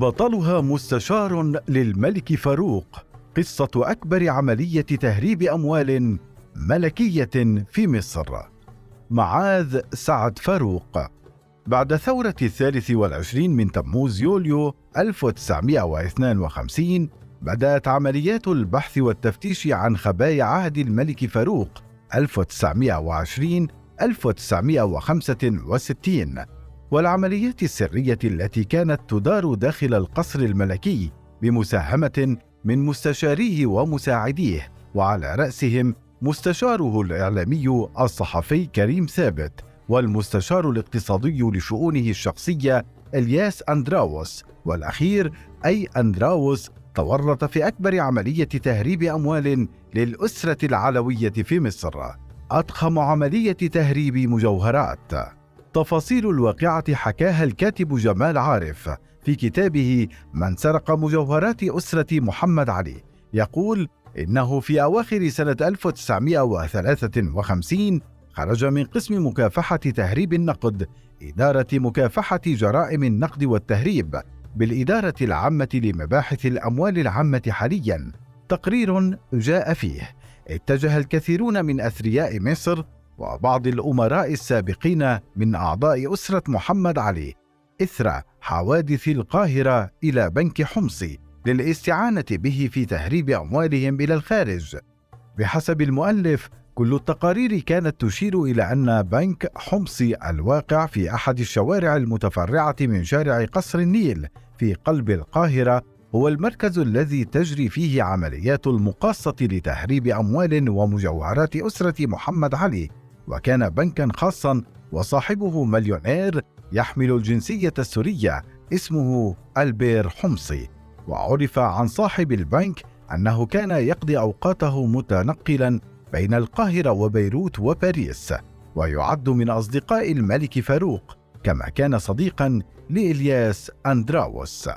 بطلها مستشار للملك فاروق قصة أكبر عملية تهريب أموال ملكية في مصر. معاذ سعد فاروق. بعد ثورة الثالث والعشرين من تموز يوليو 1952 بدأت عمليات البحث والتفتيش عن خبايا عهد الملك فاروق 1920 1965 والعمليات السرية التي كانت تدار داخل القصر الملكي بمساهمة من مستشاريه ومساعديه وعلى رأسهم مستشاره الإعلامي الصحفي كريم ثابت والمستشار الاقتصادي لشؤونه الشخصية إلياس أندراوس والأخير أي أندراوس تورط في أكبر عملية تهريب أموال للأسرة العلوية في مصر. أضخم عملية تهريب مجوهرات. تفاصيل الواقعة حكاها الكاتب جمال عارف في كتابه من سرق مجوهرات أسرة محمد علي يقول إنه في أواخر سنة 1953 خرج من قسم مكافحة تهريب النقد إدارة مكافحة جرائم النقد والتهريب بالإدارة العامة لمباحث الأموال العامة حاليا تقرير جاء فيه. اتجه الكثيرون من أثرياء مصر وبعض الأمراء السابقين من أعضاء أسرة محمد علي إثر حوادث القاهرة إلى بنك حمصي للاستعانة به في تهريب أموالهم إلى الخارج. بحسب المؤلف كل التقارير كانت تشير إلى أن بنك حمصي الواقع في أحد الشوارع المتفرعة من شارع قصر النيل في قلب القاهرة هو المركز الذي تجري فيه عمليات المقاصة لتهريب أموال ومجوهرات أسرة محمد علي، وكان بنكا خاصا وصاحبه مليونير يحمل الجنسية السورية اسمه ألبير حمصي، وعرف عن صاحب البنك أنه كان يقضي أوقاته متنقلا بين القاهرة وبيروت وباريس ويعد من أصدقاء الملك فاروق كما كان صديقا لإلياس أندراوس.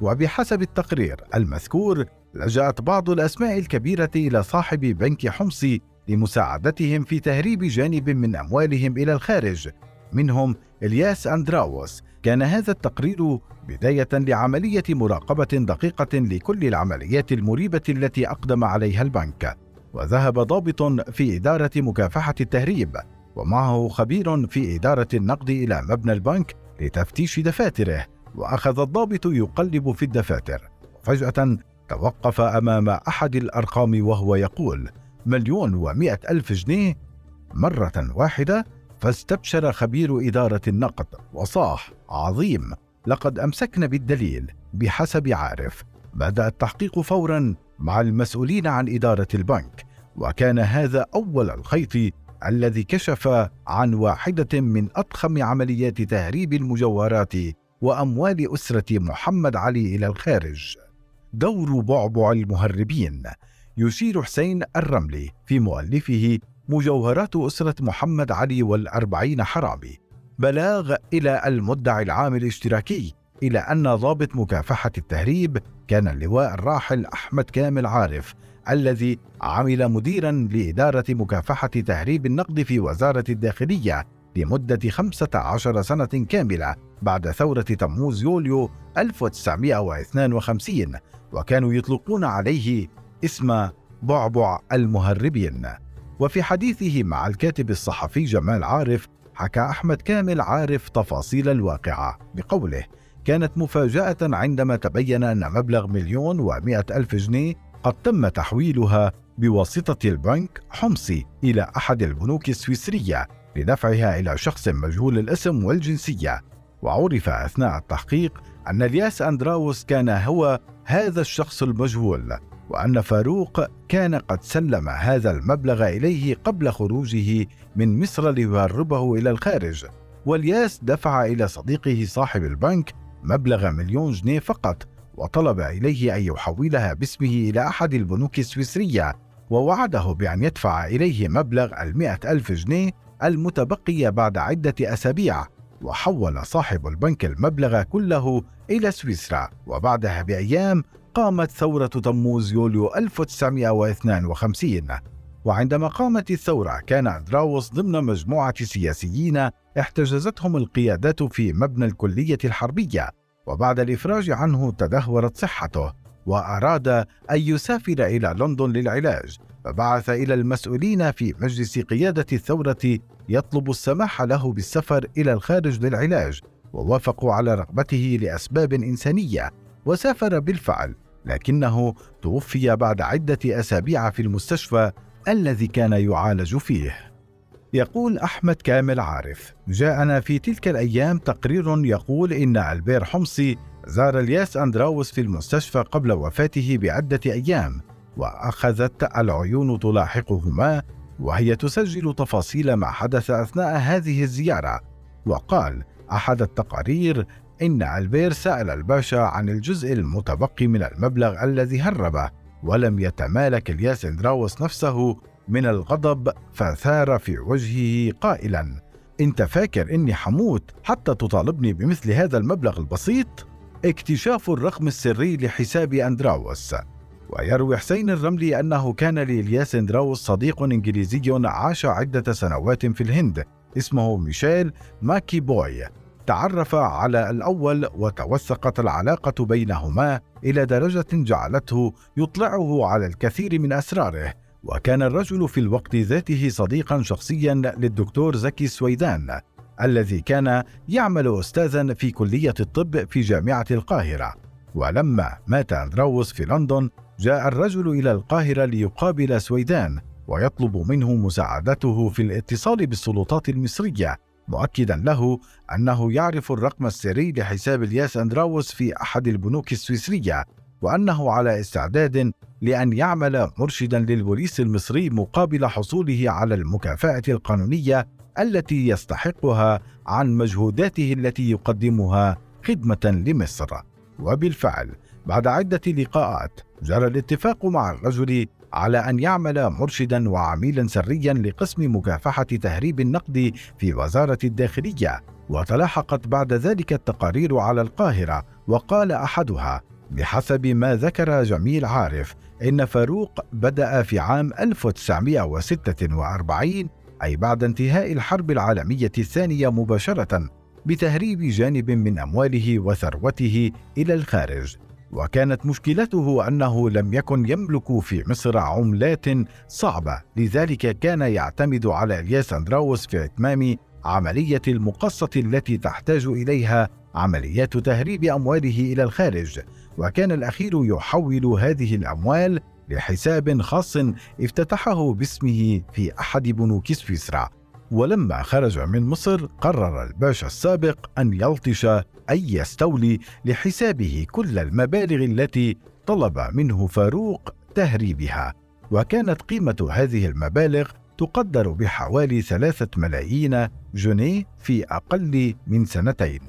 وبحسب التقرير المذكور لجأت بعض الأسماء الكبيرة إلى صاحب بنك حمصي لمساعدتهم في تهريب جانب من أموالهم إلى الخارج. منهم إلياس أندراوس. كان هذا التقرير بداية لعملية مراقبة دقيقة لكل العمليات المريبة التي أقدم عليها البنك. وذهب ضابط في إدارة مكافحة التهريب. ومعه خبير في إدارة النقد إلى مبنى البنك لتفتيش دفاتره. وأخذ الضابط يقلب في الدفاتر. وفجأة توقف أمام أحد الأرقام وهو يقول مليون ومائة ألف جنيه مرة واحدة فاستبشر خبير إدارة النقد وصاح عظيم لقد أمسكنا بالدليل بحسب عارف بدأ التحقيق فورا مع المسؤولين عن إدارة البنك وكان هذا أول الخيط الذي كشف عن واحدة من أضخم عمليات تهريب المجوهرات وأموال أسرة محمد علي إلى الخارج. دور بعبع المهربين يشير حسين الرملي في مؤلفه مجوهرات أسرة محمد علي والأربعين حرامي. بلاغ إلى المدعي العام الاشتراكي إلى أن ضابط مكافحة التهريب كان اللواء الراحل أحمد كامل عارف الذي عمل مديرا لإدارة مكافحة تهريب النقد في وزارة الداخلية لمدة 15 سنة كاملة بعد ثورة تموز يوليو 1952 وكانوا يطلقون عليه اسم بعبع المهربين. وفي حديثه مع الكاتب الصحفي جمال عارف حكى أحمد كامل عارف تفاصيل الواقعة بقوله كانت مفاجأة عندما تبين أن مبلغ مليون ومائة ألف جنيه قد تم تحويلها بواسطة البنك حمصي إلى أحد البنوك السويسرية لدفعها إلى شخص مجهول الاسم والجنسية. وعرف أثناء التحقيق أن الياس أندراوس كان هو هذا الشخص المجهول. وأن فاروق كان قد سلم هذا المبلغ إليه قبل خروجه من مصر ليهربه إلى الخارج. والياس دفع إلى صديقه صاحب البنك مبلغ مليون جنيه فقط وطلب إليه أن يحولها باسمه إلى أحد البنوك السويسرية ووعده بأن يدفع إليه مبلغ المئة ألف جنيه المتبقي بعد عدة أسابيع. وحول صاحب البنك المبلغ كله إلى سويسرا. وبعدها بأيام قامت ثورة تموز يوليو 1952 وعندما قامت الثورة كان أندراوس ضمن مجموعة سياسيين احتجزتهم القيادات في مبنى الكلية الحربية. وبعد الإفراج عنه تدهورت صحته وأراد أن يسافر إلى لندن للعلاج. فبعث إلى المسؤولين في مجلس قيادة الثورة يطلب السماح له بالسفر إلى الخارج للعلاج ووافقوا على رغبته لأسباب إنسانية وسافر بالفعل لكنه توفي بعد عدة أسابيع في المستشفى الذي كان يعالج فيه. يقول أحمد كامل عارف جاءنا في تلك الأيام تقرير يقول إن ألبير حمصي زار الياس أندراوس في المستشفى قبل وفاته بعدة أيام. وأخذت العيون تلاحقهما وهي تسجل تفاصيل ما حدث أثناء هذه الزيارة. وقال أحد التقارير إن ألبير سأل الباشا عن الجزء المتبقي من المبلغ الذي هربه ولم يتمالك الياس اندراوس نفسه من الغضب فثار في وجهه قائلا إنت فاكر إني حموت حتى تطالبني بمثل هذا المبلغ البسيط؟ اكتشاف الرقم السري لحساب أندراوس. ويروي حسين الرملي أنه كان لإلياس اندراوس صديق إنجليزي عاش عدة سنوات في الهند اسمه ميشيل ماكي بوي تعرف على الأول وتوثقت العلاقة بينهما إلى درجة جعلته يطلعه على الكثير من أسراره. وكان الرجل في الوقت ذاته صديقا شخصيا للدكتور زكي سويدان الذي كان يعمل استاذا في كلية الطب في جامعة القاهرة. ولما مات أندراوس في لندن جاء الرجل إلى القاهرة ليقابل سويدان ويطلب منه مساعدته في الاتصال بالسلطات المصرية مؤكدا له أنه يعرف الرقم السري لحساب الياس أندراوس في أحد البنوك السويسرية وأنه على استعداد لأن يعمل مرشدا للبوليس المصري مقابل حصوله على المكافأة القانونية التي يستحقها عن مجهوداته التي يقدمها خدمة لمصر. وبالفعل بعد عدة لقاءات جرى الاتفاق مع الرجل على أن يعمل مرشدا وعميلا سريا لقسم مكافحة تهريب النقد في وزارة الداخلية. وتلاحقت بعد ذلك التقارير على القاهرة وقال أحدها بحسب ما ذكر جميل عارف إن فاروق بدأ في عام 1946 أي بعد انتهاء الحرب العالمية الثانية مباشرة بتهريب جانب من أمواله وثروته إلى الخارج. وكانت مشكلته أنه لم يكن يملك في مصر عملات صعبة. لذلك كان يعتمد على إلياس أندراوس في إتمام عملية المقصة التي تحتاج إليها عمليات تهريب أمواله إلى الخارج. وكان الأخير يحول هذه الأموال لحساب خاص افتتحه باسمه في أحد بنوك سويسرا. ولما خرج من مصر قرر الباشا السابق أن يلطش أي يستولي لحسابه كل المبالغ التي طلب منه فاروق تهريبها. وكانت قيمة هذه المبالغ تقدر بحوالي ثلاثة ملايين جنيه في أقل من سنتين.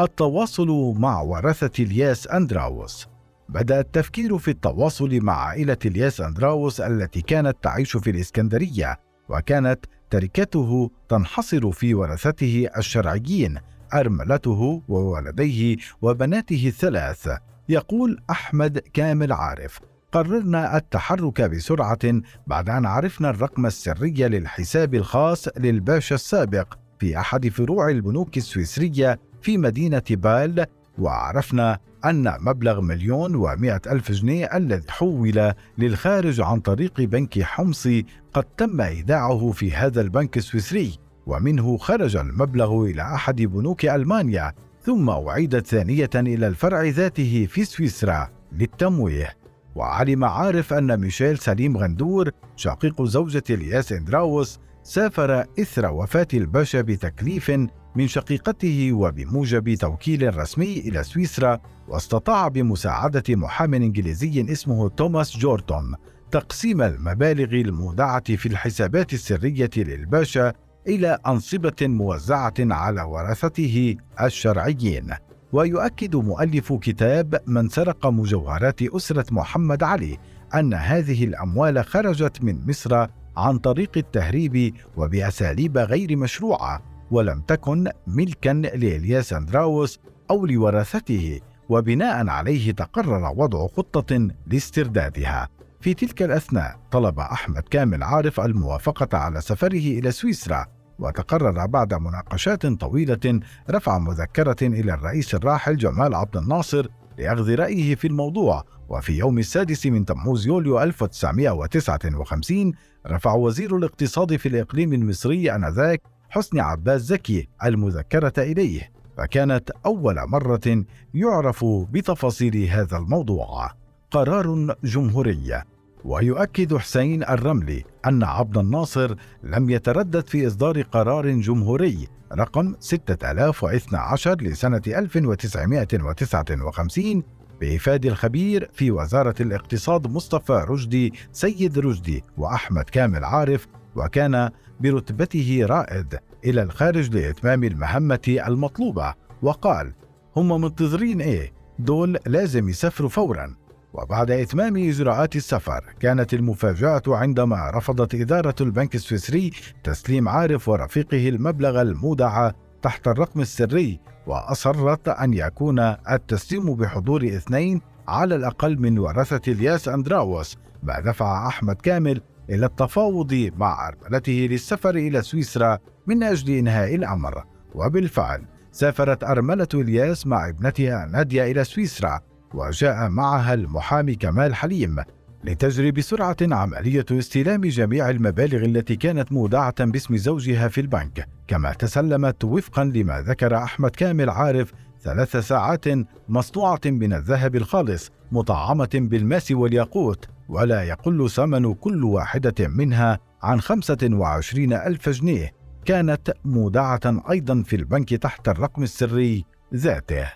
التواصل مع ورثة الياس أندراوس. بدأ التفكير في التواصل مع عائلة الياس أندراوس التي كانت تعيش في الإسكندرية. وكانت تركته تنحصر في ورثته الشرعيين أرملته وولديه وبناته الثلاث. يقول أحمد كامل عارف. قررنا التحرك بسرعة بعد أن عرفنا الرقم السري للحساب الخاص للباشا السابق في أحد فروع البنوك السويسرية في مدينة بال وعرفنا أن مبلغ مليون ومائة ألف جنيه الذي حول للخارج عن طريق بنك حمصي قد تم إيداعه في هذا البنك السويسري ومنه خرج المبلغ إلى أحد بنوك ألمانيا ثم أعيد ثانية إلى الفرع ذاته في سويسرا للتمويه. وعلم عارف أن ميشيل سليم غندور شقيق زوجة الياس إندراوس سافر إثر وفاة الباشا بتكليف من شقيقته وبموجب توكيل رسمي إلى سويسرا واستطاع بمساعدة محام إنجليزي اسمه توماس جورتون تقسيم المبالغ المودعة في الحسابات السرية للباشا إلى أنصبة موزعة على ورثته الشرعيين. ويؤكد مؤلف كتاب من سرق مجوهرات أسرة محمد علي أن هذه الأموال خرجت من مصر عن طريق التهريب وبأساليب غير مشروعة ولم تكن ملكا لإلياس أندراوس أو لورثته وبناء عليه تقرر وضع خطة لاستردادها. في تلك الأثناء طلب أحمد كامل عارف الموافقة على سفره إلى سويسرا وتقرر بعد مناقشات طويلة رفع مذكرة إلى الرئيس الراحل جمال عبد الناصر لأخذ رأيه في الموضوع. وفي يوم السادس من تموز يوليو 1959 رفع وزير الاقتصاد في الإقليم المصري آنذاك حسني عباس زكي المذكرة إليه فكانت أول مرة يعرف بتفاصيل هذا الموضوع. قرار جمهوري. ويؤكد حسين الرملي أن عبد الناصر لم يتردد في إصدار قرار جمهوري رقم 6012 لسنة 1959 بإفادة الخبير في وزارة الاقتصاد مصطفى رشدي سيد رشدي وأحمد كامل عارف وكان برتبته رائد إلى الخارج لإتمام المهمة المطلوبة وقال هم منتظرين إيه؟ دول لازم يسافروا فورا وبعد إتمام إجراءات السفر كانت المفاجأة عندما رفضت إدارة البنك السويسري تسليم عارف ورفيقه المبلغ المودع تحت الرقم السري وأصرت أن يكون التسليم بحضور اثنين على الأقل من ورثة الياس أندراوس ما دفع أحمد كامل إلى التفاوض مع أرملته للسفر إلى سويسرا من أجل إنهاء الأمر. وبالفعل سافرت أرملة الياس مع ابنتها نادية إلى سويسرا وجاء معها المحامي كمال حليم لتجري بسرعة عملية استلام جميع المبالغ التي كانت مودعة باسم زوجها في البنك، كما تسلمت وفقا لما ذكر أحمد كامل عارف ثلاث ساعات مصنوعة من الذهب الخالص مطعمة بالماس والياقوت. ولا يقل ثمن كل واحدة منها عن خمسة وعشرين ألف جنيه. كانت مودعة أيضا في البنك تحت الرقم السري ذاته.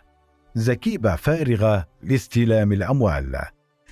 زكيبة فارغة لاستلام الأموال.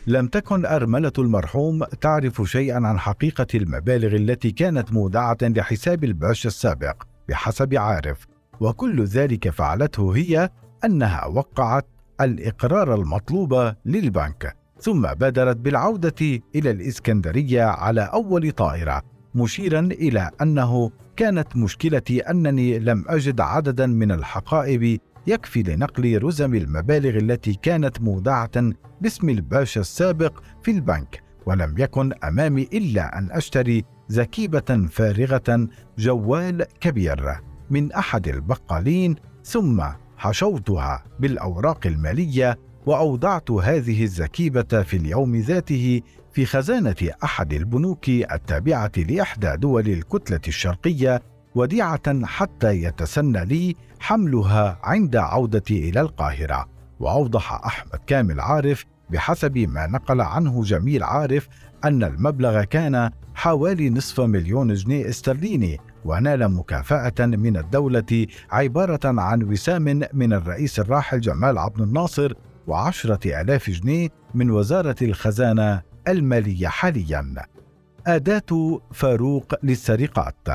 لم تكن أرملة المرحوم تعرف شيئا عن حقيقة المبالغ التي كانت مودعة لحساب الباشا السابق بحسب عارف. وكل ذلك فعلته هي أنها وقعت الإقرار المطلوب للبنك. ثم بادرت بالعودة إلى الإسكندرية على أول طائرة مشيرا إلى أنه كانت مشكلتي أنني لم أجد عددا من الحقائب يكفي لنقل رزم المبالغ التي كانت مودعة باسم الباشا السابق في البنك ولم يكن أمامي إلا أن أشتري زكيبة فارغة جوال كبير من أحد البقالين ثم حشوتها بالأوراق المالية وأوضعت هذه الزكيبة في اليوم ذاته في خزانة أحد البنوك التابعة لإحدى دول الكتلة الشرقية وديعة حتى يتسنى لي حملها عند عودتي إلى القاهرة. وأوضح أحمد كامل عارف بحسب ما نقل عنه جميل عارف أن المبلغ كان حوالي نصف مليون جنيه استرليني ونال مكافأة من الدولة عبارة عن وسام من الرئيس الراحل جمال عبد الناصر وعشرة آلاف جنيه من وزارة الخزانة المالية حاليا أداة فاروق للسرقات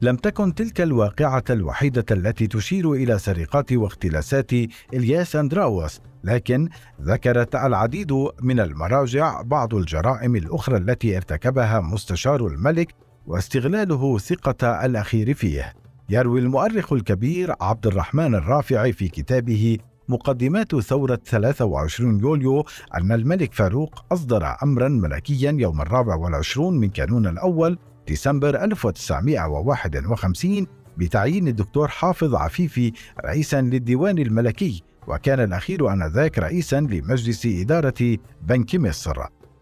لم تكن تلك الواقعة الوحيدة التي تشير إلى سرقات واختلاسات إلياس أندراوس، لكن ذكرت العديد من المراجع بعض الجرائم الأخرى التي ارتكبها مستشار الملك واستغلاله ثقة الأخير فيه. يروي المؤرخ الكبير عبد الرحمن الرافعي في كتابه مقدمات ثورة 23 يوليو أن الملك فاروق أصدر أمرا ملكيا يوم الرابع والعشرون من كانون الأول ديسمبر 1951 بتعيين الدكتور حافظ عفيفي رئيسا للديوان الملكي وكان الأخير آنذاك رئيسا لمجلس إدارة بنك مصر.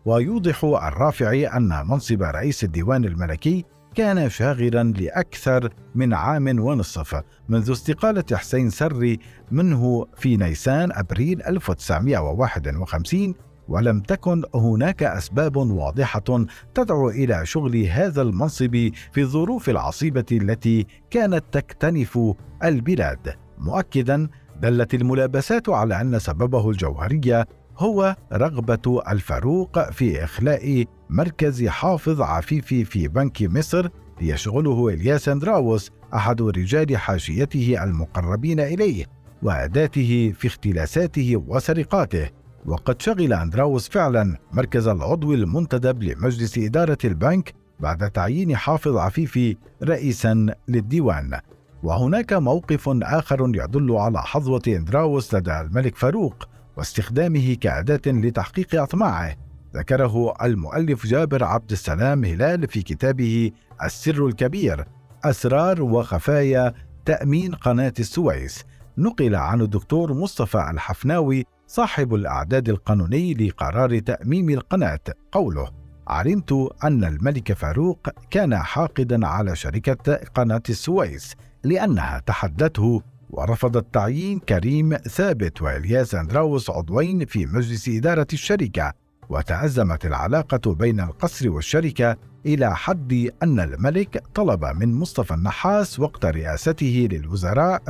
ويوضح الرافعي أن منصب رئيس الديوان الملكي كان شاغرا لأكثر من عام ونصف منذ استقالة حسين سري منه في نيسان أبريل 1951 ولم تكن هناك أسباب واضحة تدعو إلى شغل هذا المنصب في الظروف العصيبة التي كانت تكتنف البلاد. مؤكدا دلت الملابسات على أن سببه الجوهري هو رغبة الفاروق في إخلاء مركز حافظ عفيفي في بنك مصر ليشغله الياس اندراوس أحد رجال حاشيته المقربين إليه وأداته في اختلاساته وسرقاته. وقد شغل أندراوس فعلا مركز العضو المنتدب لمجلس إدارة البنك بعد تعيين حافظ عفيفي رئيسا للديوان. وهناك موقف آخر يدل على حظوة أندراوس لدى الملك فاروق. واستخدامه كأداة لتحقيق أطماعه ذكره المؤلف جابر عبد السلام هلال في كتابه السر الكبير أسرار وخفايا تأمين قناة السويس. نقل عن الدكتور مصطفى الحفناوي صاحب الإعداد القانوني لقرار تأميم القناة. قوله علمت أن الملك فاروق كان حاقدا على شركة قناة السويس لأنها تحدته ورفضت تعيين كريم ثابت وإلياس أندراوس عضوين في مجلس إدارة الشركة وتأزمت العلاقة بين القصر والشركة إلى حد أن الملك طلب من مصطفى النحاس وقت رئاسته للوزراء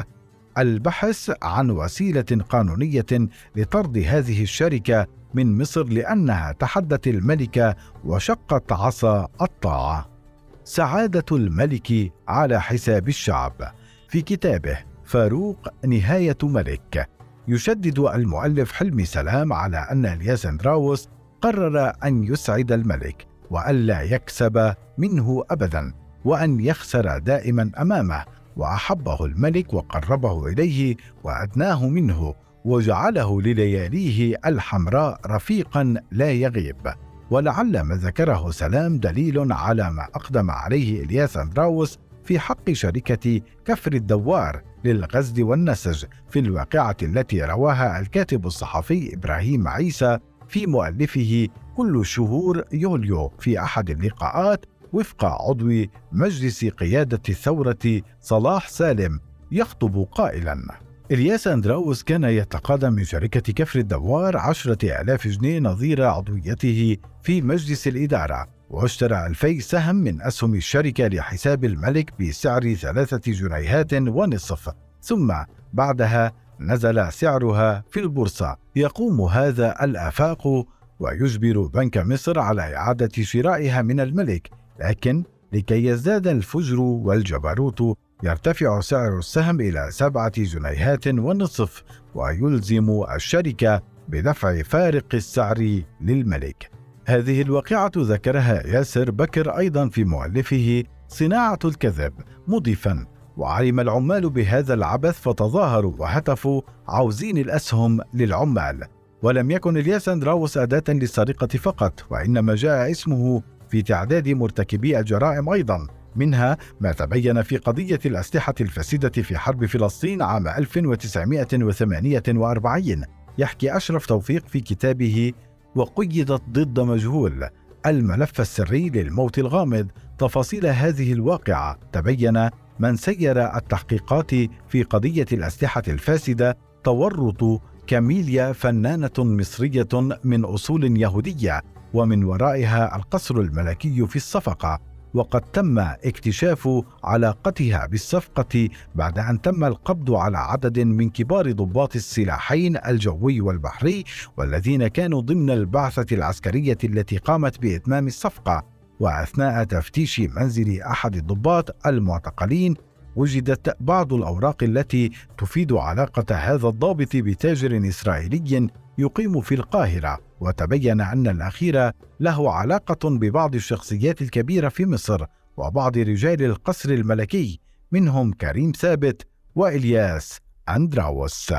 البحث عن وسيلة قانونية لطرد هذه الشركة من مصر لأنها تحدت الملكه وشقت عصا الطاعة. سعادة الملك على حساب الشعب. في كتابه فاروق نهاية ملك. يشدد المؤلف حلمي سلام على أن الياس اندراوس قرر أن يسعد الملك والا يكسب منه ابدا وأن يخسر دائما أمامه وأحبه الملك وقربه إليه وأدناه منه وجعله للياليه الحمراء رفيقا لا يغيب. ولعل ما ذكره سلام دليل على ما أقدم عليه الياس اندراوس في حق شركة كفر الدوار. للغزل والنسج في الواقعة التي رواها الكاتب الصحفي إبراهيم عيسى في مؤلفه كل شهور يوليو في أحد اللقاءات وفق عضو مجلس قيادة الثورة صلاح سالم يخطب قائلا. إلياس أندراوس كان يتقاضى من شركة كفر الدوار عشرة آلاف جنيه نظير عضويته في مجلس الإدارة. واشترى ألفي سهم من أسهم الشركة لحساب الملك بسعر ثلاثة جنيهات ونصف. ثم بعدها نزل سعرها في البورصة. يقوم هذا الآفاق ويجبر بنك مصر على إعادة شرائها من الملك لكن لكي يزداد الفجر والجبروت يرتفع سعر السهم إلى سبعة جنيهات ونصف ويلزم الشركة بدفع فارق السعر للملك. هذه الواقعة ذكرها ياسر بكر أيضا في مؤلفه صناعة الكذب مضيفا وعلم العمال بهذا العبث فتظاهروا وهتفوا عاوزين الأسهم للعمال. ولم يكن الياس راوس أداة للسرقة فقط وإنما جاء اسمه في تعداد مرتكبي الجرائم أيضا. منها ما تبين في قضية الأسلحة الفاسدة في حرب فلسطين عام 1948 يحكي أشرف توفيق في كتابه وقيدت ضد مجهول. الملف السري للموت الغامض تفاصيل هذه الواقعة تبين من سير التحقيقات في قضية الأسلحة الفاسدة تورط كاميليا فنانة مصرية من أصول يهودية ومن ورائها القصر الملكي في الصفقة. وقد تم اكتشاف علاقتها بالصفقة بعد أن تم القبض على عدد من كبار ضباط السلاحين الجوي والبحري والذين كانوا ضمن البعثة العسكرية التي قامت بإتمام الصفقة وأثناء تفتيش منزل أحد الضباط المعتقلين وجدت بعض الأوراق التي تفيد علاقة هذا الضابط بتاجر إسرائيلي يقيم في القاهرة وتبين أن الأخير له علاقة ببعض الشخصيات الكبيرة في مصر وبعض رجال القصر الملكي منهم كريم ثابت وإلياس أندراوس.